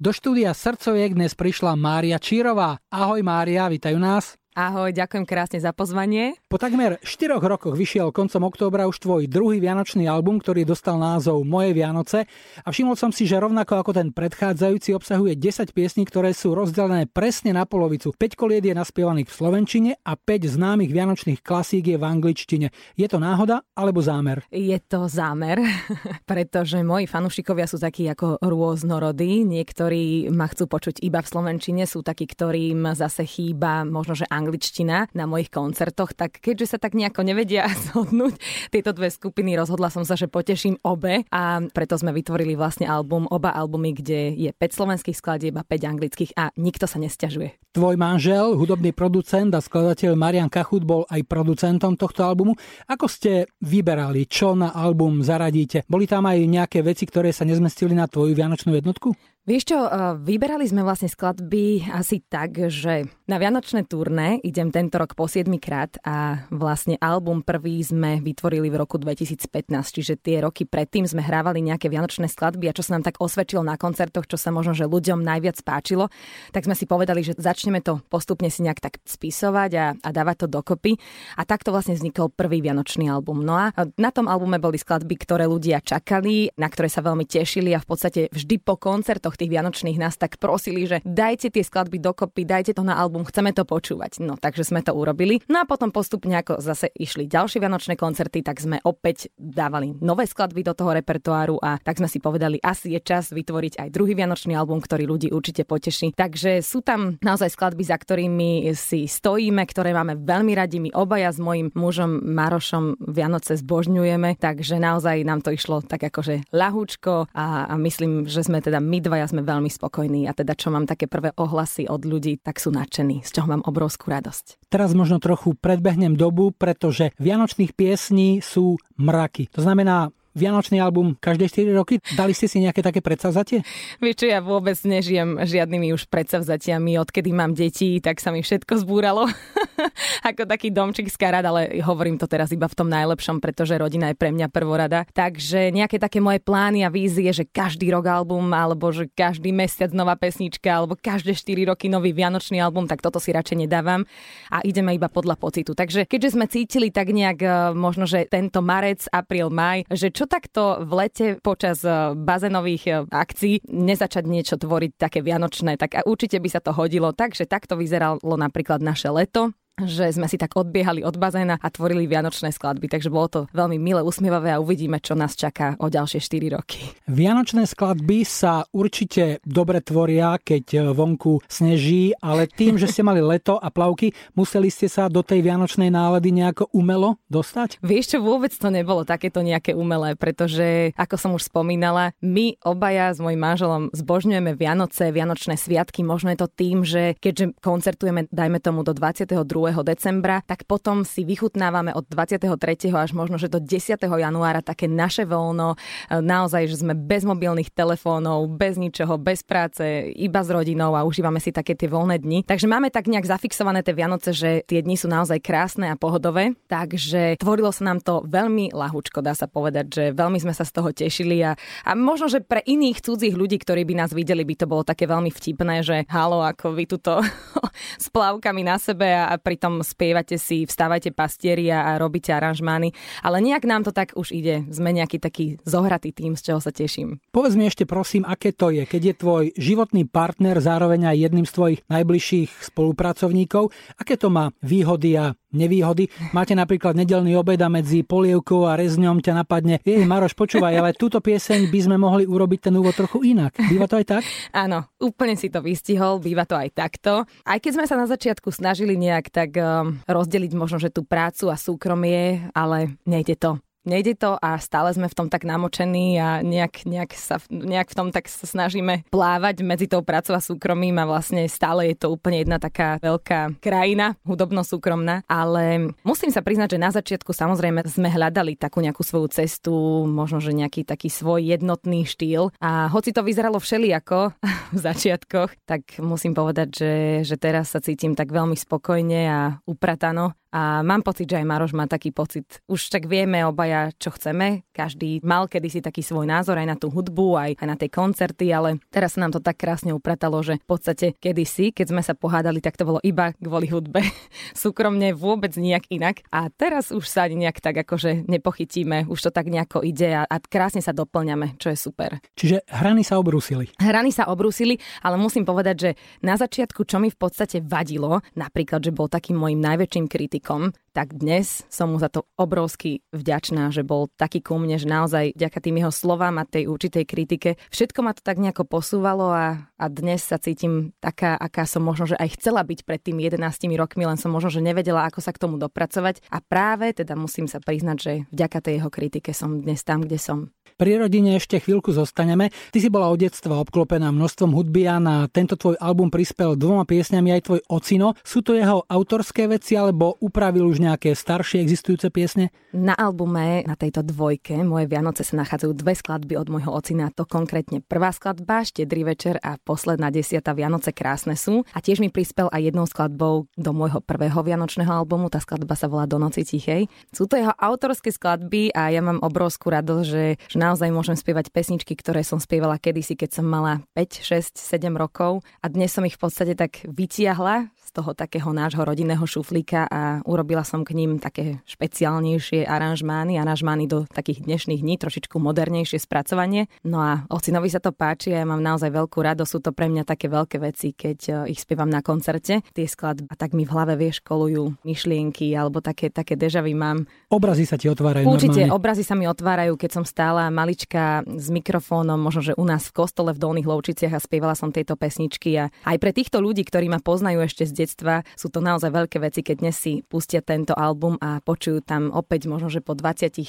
Do štúdia Srdcoviek dnes prišla Mária Čírová. Ahoj Mária, vítajú nás. Ahoj, ďakujem krásne za pozvanie. Po takmer 4 rokoch vyšiel koncom októbra už tvoj druhý vianočný album, ktorý dostal názov Moje Vianoce a všimol som si, že rovnako ako ten predchádzajúci obsahuje 10 piesní, ktoré sú rozdelené presne na polovicu. 5 koliet je naspievaných v slovenčine a 5 známych vianočných klasík je v angličtine. Je to náhoda alebo zámer? Je to zámer, pretože moji fanúšikovia sú takí ako rôznorodí. Niektorí ma chcú počuť iba v slovenčine, sú takí, ktorým zase chýba možno, že angličtina na mojich koncertoch, tak keďže sa tak nejako nevedia zhodnúť tieto dve skupiny, rozhodla som sa, že poteším obe a preto sme vytvorili vlastne album, oba albumy, kde je 5 slovenských skladieb a 5 anglických a nikto sa nestiažuje. Tvoj manžel, hudobný producent a skladateľ Marian Kachut bol aj producentom tohto albumu. Ako ste vyberali, čo na album zaradíte? Boli tam aj nejaké veci, ktoré sa nezmestili na tvoju vianočnú jednotku? Vieš čo, eh, vyberali sme vlastne skladby asi tak, že na Vianočné turné idem tento rok po 7 krát a vlastne album prvý sme vytvorili v roku 2015, čiže tie roky predtým sme hrávali nejaké Vianočné skladby a čo sa nám tak osvedčilo na koncertoch, čo sa možno, že ľuďom najviac páčilo, tak sme si povedali, že začneme to postupne si nejak tak spisovať a, a dávať to dokopy a takto vlastne vznikol prvý Vianočný album. No a na tom albume boli skladby, ktoré ľudia čakali, na ktoré sa veľmi tešili a v podstate vždy po koncertoch tých vianočných nás tak prosili, že dajte tie skladby dokopy, dajte to na album, chceme to počúvať. No takže sme to urobili. No a potom postupne ako zase išli ďalšie vianočné koncerty, tak sme opäť dávali nové skladby do toho repertoáru a tak sme si povedali, asi je čas vytvoriť aj druhý vianočný album, ktorý ľudí určite poteší. Takže sú tam naozaj skladby, za ktorými si stojíme, ktoré máme veľmi radi. My obaja s mojim mužom Marošom Vianoce zbožňujeme, takže naozaj nám to išlo tak akože ľahúčko a, a myslím, že sme teda my dva ja sme veľmi spokojní a teda čo mám také prvé ohlasy od ľudí, tak sú nadšení, z čoho mám obrovskú radosť. Teraz možno trochu predbehnem dobu, pretože vianočných piesní sú mraky. To znamená, Vianočný album každé 4 roky? Dali ste si nejaké také predsavzatie? Vieš čo, ja vôbec nežijem žiadnymi už predsavzatiami. Odkedy mám deti, tak sa mi všetko zbúralo. Ako taký domček z karát, ale hovorím to teraz iba v tom najlepšom, pretože rodina je pre mňa prvorada. Takže nejaké také moje plány a vízie, že každý rok album, alebo že každý mesiac nová pesnička, alebo každé 4 roky nový Vianočný album, tak toto si radšej nedávam. A ideme iba podľa pocitu. Takže keďže sme cítili tak nejak eh, možno, že tento marec, apríl, maj, že čo takto v lete počas eh, bazénových eh, akcií nezačať niečo tvoriť také vianočné, tak určite by sa to hodilo. Takže takto vyzeralo napríklad naše leto že sme si tak odbiehali od bazéna a tvorili vianočné skladby, takže bolo to veľmi milé, usmievavé a uvidíme, čo nás čaká o ďalšie 4 roky. Vianočné skladby sa určite dobre tvoria, keď vonku sneží, ale tým, že ste mali leto a plavky, museli ste sa do tej vianočnej nálady nejako umelo dostať? Vieš čo, vôbec to nebolo takéto nejaké umelé, pretože, ako som už spomínala, my obaja s mojim manželom zbožňujeme Vianoce, Vianočné sviatky, možno je to tým, že keďže koncertujeme, dajme tomu do 22 decembra, tak potom si vychutnávame od 23. až možno, že do 10. januára také naše voľno. E, naozaj, že sme bez mobilných telefónov, bez ničoho, bez práce, iba s rodinou a užívame si také tie voľné dni. Takže máme tak nejak zafixované tie Vianoce, že tie dni sú naozaj krásne a pohodové. Takže tvorilo sa nám to veľmi lahúčko, dá sa povedať, že veľmi sme sa z toho tešili a, a možno, že pre iných cudzích ľudí, ktorí by nás videli, by to bolo také veľmi vtipné, že halo, ako vy tuto s plavkami na sebe a pri pritom spievate si, vstávajte pastieri a robíte aranžmány, ale nejak nám to tak už ide. Sme nejaký taký zohratý tým, z čoho sa teším. Povedz mi ešte prosím, aké to je, keď je tvoj životný partner zároveň aj jedným z tvojich najbližších spolupracovníkov, aké to má výhody a nevýhody. Máte napríklad nedelný obeda medzi polievkou a rezňom ťa napadne, jej Maroš, počúvaj, ale túto pieseň by sme mohli urobiť ten úvod trochu inak. Býva to aj tak? Áno, úplne si to vystihol, býva to aj takto. Aj keď sme sa na začiatku snažili nejak tak um, rozdeliť možno, že tú prácu a súkromie, ale nejde to nejde to a stále sme v tom tak namočení a nejak, nejak, sa, nejak v tom tak sa snažíme plávať medzi tou prácou a súkromím a vlastne stále je to úplne jedna taká veľká krajina, hudobno-súkromná, ale musím sa priznať, že na začiatku samozrejme sme hľadali takú nejakú svoju cestu, možno, že nejaký taký svoj jednotný štýl. A hoci to vyzeralo všelijako v začiatkoch, tak musím povedať, že, že teraz sa cítim tak veľmi spokojne a upratano A mám pocit, že aj Maroš má taký pocit. Už tak vieme obaja, čo chceme. Každý mal kedysi taký svoj názor aj na tú hudbu, aj, aj na tie koncerty, ale teraz sa nám to tak krásne upratalo, že v podstate kedysi, keď sme sa pohádali, tak to bolo iba kvôli hudbe. Súkromne vôbec nejak inak. A teraz už sa ani nejak tak akože nepochytíme, už to tak nejako ide a, a krásne sa doplňame, čo je super. Čiže hrany sa obrúsili. Hrany sa obrúsili, ale musím povedať, že na začiatku, čo mi v podstate vadilo, napríklad, že bol takým môjim najväčším kritikom, politikom, tak dnes som mu za to obrovsky vďačná, že bol taký ku mne, že naozaj vďaka tým jeho slovám a tej určitej kritike, všetko ma to tak nejako posúvalo a, a dnes sa cítim taká, aká som možno, že aj chcela byť pred tými 11 rokmi, len som možno, že nevedela, ako sa k tomu dopracovať a práve teda musím sa priznať, že vďaka tej jeho kritike som dnes tam, kde som. Pri rodine ešte chvíľku zostaneme. Ty si bola od detstva obklopená množstvom hudby a na tento tvoj album prispel dvoma piesňami aj tvoj ocino. Sú to jeho autorské veci alebo upravil už nejaké staršie existujúce piesne? Na albume, na tejto dvojke, Moje Vianoce sa nachádzajú dve skladby od môjho ocina. To konkrétne prvá skladba, Štedrý večer a posledná desiata Vianoce krásne sú. A tiež mi prispel aj jednou skladbou do môjho prvého vianočného albumu. Tá skladba sa volá Do noci tichej. Sú to jeho autorské skladby a ja mám obrovskú radosť, že, že na naozaj môžem spievať pesničky, ktoré som spievala kedysi, keď som mala 5, 6, 7 rokov a dnes som ich v podstate tak vytiahla z toho takého nášho rodinného šuflíka a urobila som k ním také špeciálnejšie aranžmány, aranžmány do takých dnešných dní, trošičku modernejšie spracovanie. No a ocinovi sa to páči a ja mám naozaj veľkú radosť, sú to pre mňa také veľké veci, keď e, ich spievam na koncerte. Tie skladby a tak mi v hlave vieš kolujú myšlienky alebo také, také dežavy mám. Obrazy sa ti otvárajú Určite, normálne. obrazy sa mi otvárajú, keď som stála malička s mikrofónom, možno, že u nás v kostole v Dolných Lovčiciach a spievala som tieto pesničky a aj pre týchto ľudí, ktorí ma poznajú ešte z detstva. Sú to naozaj veľké veci, keď dnes si pustia tento album a počujú tam opäť možno, že po 24-5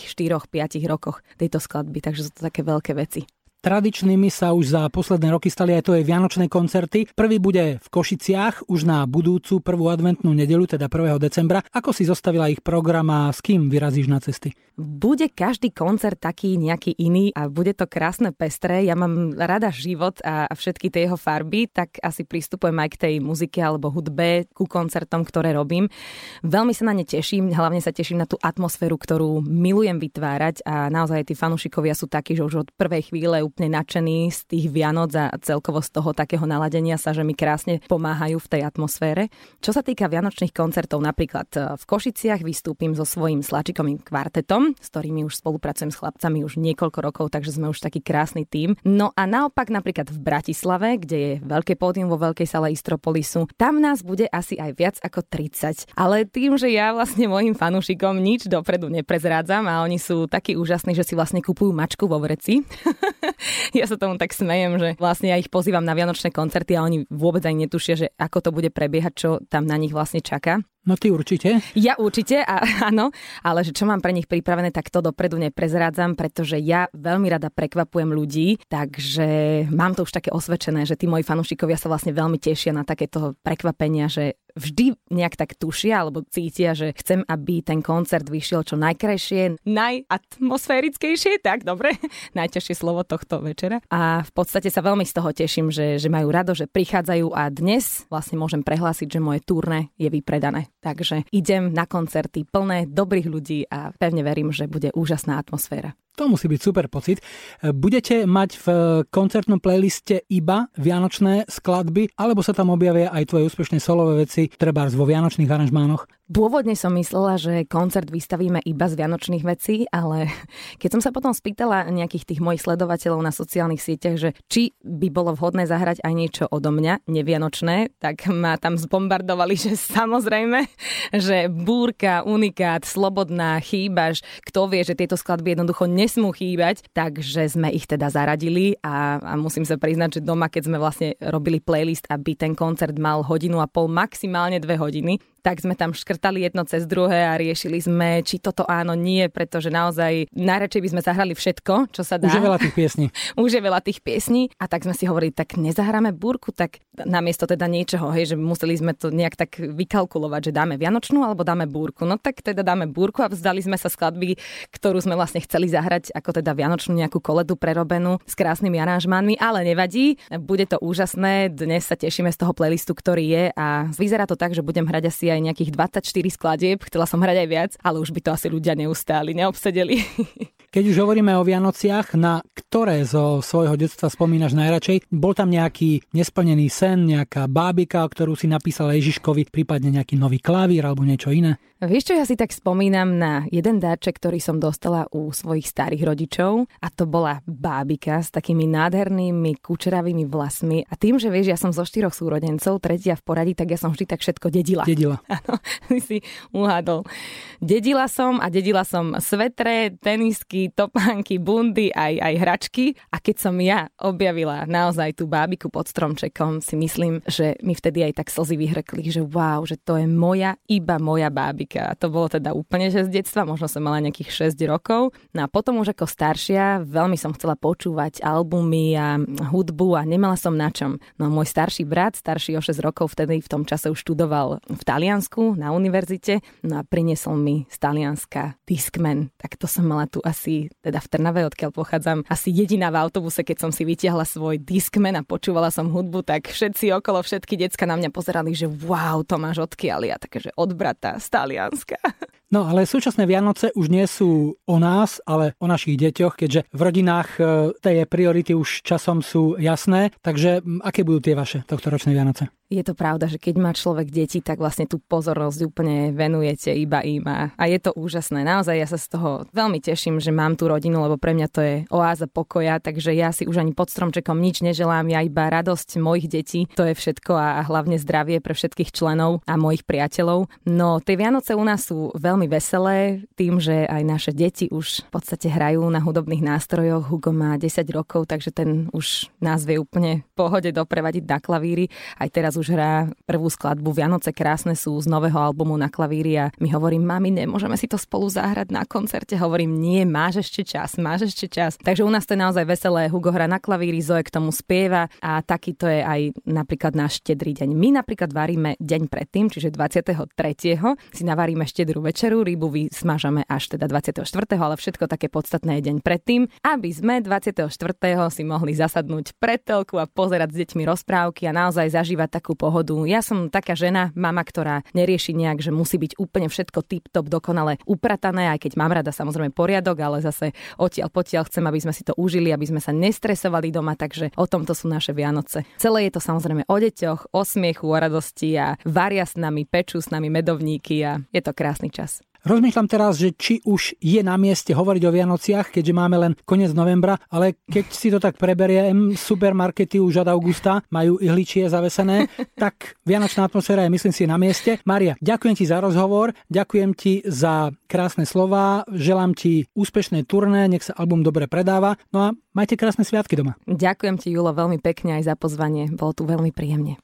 rokoch tejto skladby. Takže sú to také veľké veci. Tradičnými sa už za posledné roky stali aj tvoje vianočné koncerty. Prvý bude v Košiciach už na budúcu prvú adventnú nedelu, teda 1. decembra. Ako si zostavila ich program a s kým vyrazíš na cesty? Bude každý koncert taký nejaký iný a bude to krásne pestré. Ja mám rada život a všetky tie jeho farby, tak asi pristupujem aj k tej muzike alebo hudbe, ku koncertom, ktoré robím. Veľmi sa na ne teším, hlavne sa teším na tú atmosféru, ktorú milujem vytvárať a naozaj tí fanúšikovia sú takí, že už od prvej chvíle úplne nadšení z tých Vianoc a celkovo z toho takého naladenia sa, že mi krásne pomáhajú v tej atmosfére. Čo sa týka vianočných koncertov, napríklad e, v Košiciach vystúpim so svojím slačikovým kvartetom, s ktorými už spolupracujem s chlapcami už niekoľko rokov, takže sme už taký krásny tím. No a naopak napríklad v Bratislave, kde je veľké pódium vo veľkej sale Istropolisu, tam nás bude asi aj viac ako 30. Ale tým, že ja vlastne mojim fanúšikom nič dopredu neprezrádzam a oni sú takí úžasní, že si vlastne kupujú mačku vo vreci, ja sa tomu tak smejem, že vlastne ja ich pozývam na vianočné koncerty a oni vôbec aj netušia, že ako to bude prebiehať, čo tam na nich vlastne čaká. No ty určite. Ja určite, a, áno, ale že čo mám pre nich pripravené, tak to dopredu neprezrádzam, pretože ja veľmi rada prekvapujem ľudí, takže mám to už také osvedčené, že tí moji fanúšikovia sa vlastne veľmi tešia na takéto prekvapenia, že vždy nejak tak tušia alebo cítia, že chcem, aby ten koncert vyšiel čo najkrajšie, najatmosférickejšie, tak dobre, najťažšie slovo tohto večera. A v podstate sa veľmi z toho teším, že, že majú rado, že prichádzajú a dnes vlastne môžem prehlásiť, že moje turné je vypredané. Takže idem na koncerty plné dobrých ľudí a pevne verím, že bude úžasná atmosféra. To musí byť super pocit. Budete mať v koncertnom playliste iba vianočné skladby, alebo sa tam objavia aj tvoje úspešné solové veci, treba vo vianočných aranžmánoch? Pôvodne som myslela, že koncert vystavíme iba z vianočných vecí, ale keď som sa potom spýtala nejakých tých mojich sledovateľov na sociálnych sieťach, že či by bolo vhodné zahrať aj niečo odo mňa, nevianočné, tak ma tam zbombardovali, že samozrejme, že búrka, unikát, slobodná, chýbaš, kto vie, že tieto skladby jednoducho nesmú chýbať, takže sme ich teda zaradili a, a musím sa priznať, že doma, keď sme vlastne robili playlist, aby ten koncert mal hodinu a pol, maximálne dve hodiny, tak sme tam škrtali jedno cez druhé a riešili sme, či toto áno, nie, pretože naozaj najradšej by sme zahrali všetko, čo sa dá. Už je veľa tých piesní. Už je veľa tých piesní a tak sme si hovorili, tak nezahráme búrku, tak namiesto teda niečoho, hej, že museli sme to nejak tak vykalkulovať, že dáme Vianočnú alebo dáme búrku. No tak teda dáme búrku a vzdali sme sa skladby, ktorú sme vlastne chceli zahrať ako teda Vianočnú nejakú koledu prerobenú s krásnymi aranžmánmi, ale nevadí, bude to úžasné. Dnes sa tešíme z toho playlistu, ktorý je a vyzerá to tak, že budem hrať asi aj nejakých 24 skladieb, chcela som hrať aj viac, ale už by to asi ľudia neustáli, neobsedeli. Keď už hovoríme o Vianociach, na ktoré zo svojho detstva spomínaš najradšej? Bol tam nejaký nesplnený sen, nejaká bábika, ktorú si napísala Ježiškovi, prípadne nejaký nový klavír alebo niečo iné? Vieš čo, ja si tak spomínam na jeden dáček, ktorý som dostala u svojich starých rodičov a to bola bábika s takými nádhernými kučeravými vlasmi a tým, že vieš, ja som zo štyroch súrodencov, tretia v poradí, tak ja som vždy tak všetko dedila. Dedila. Áno, si uhádol. Dedila som a dedila som svetre, tenisky, topánky, bundy, aj, aj hračky a keď som ja objavila naozaj tú bábiku pod stromčekom, si myslím, že mi vtedy aj tak slzy vyhrkli, že wow, že to je moja, iba moja bábika a to bolo teda úplne že z detstva, možno som mala nejakých 6 rokov. No a potom už ako staršia veľmi som chcela počúvať albumy a hudbu a nemala som na čom. No môj starší brat, starší o 6 rokov, vtedy v tom čase už študoval v Taliansku na univerzite no a priniesol mi z Talianska Discman. Tak to som mala tu asi, teda v Trnave, odkiaľ pochádzam, asi jediná v autobuse, keď som si vytiahla svoj Discman a počúvala som hudbu, tak všetci okolo, všetky decka na mňa pozerali, že wow, to máš odkiaľ ja, takže od brata z Talianska. No ale súčasné Vianoce už nie sú o nás, ale o našich deťoch, keďže v rodinách tie priority už časom sú jasné. Takže aké budú tie vaše tohto ročné Vianoce? Je to pravda, že keď má človek deti, tak vlastne tú pozornosť úplne venujete iba im a, je to úžasné. Naozaj ja sa z toho veľmi teším, že mám tú rodinu, lebo pre mňa to je oáza pokoja, takže ja si už ani pod stromčekom nič neželám, ja iba radosť mojich detí, to je všetko a, hlavne zdravie pre všetkých členov a mojich priateľov. No tie Vianoce u nás sú veľmi veselé tým, že aj naše deti už v podstate hrajú na hudobných nástrojoch. Hugo má 10 rokov, takže ten už nás vie úplne pohode doprevadiť na klavíri. Aj teraz už hrá prvú skladbu Vianoce krásne sú z nového albumu na klavíri a my hovorím, mami, nemôžeme si to spolu zahrať na koncerte. Hovorím, nie, máš ešte čas, máš ešte čas. Takže u nás to je naozaj veselé. Hugo hrá na klavíri, Zoe k tomu spieva a taký to je aj napríklad náš štedrý deň. My napríklad varíme deň predtým, čiže 23. si navaríme štedrú večeru, rybu vysmažame až teda 24. ale všetko také podstatné je deň predtým, aby sme 24. si mohli zasadnúť pred a pozerať s deťmi rozprávky a naozaj zažívať takú takú pohodu. Ja som taká žena, mama, ktorá nerieši nejak, že musí byť úplne všetko tip-top, dokonale upratané, aj keď mám rada samozrejme poriadok, ale zase odtiaľ potiaľ chcem, aby sme si to užili, aby sme sa nestresovali doma, takže o tomto sú naše Vianoce. Celé je to samozrejme o deťoch, o smiechu, o radosti a varia s nami, pečú s nami medovníky a je to krásny čas. Rozmýšľam teraz, že či už je na mieste hovoriť o Vianociach, keďže máme len koniec novembra, ale keď si to tak preberiem, supermarkety už od augusta majú ihličie zavesené, tak Vianočná atmosféra je myslím si na mieste. Maria, ďakujem ti za rozhovor, ďakujem ti za krásne slova, želám ti úspešné turné, nech sa album dobre predáva, no a majte krásne sviatky doma. Ďakujem ti, Julo, veľmi pekne aj za pozvanie, bolo tu veľmi príjemne.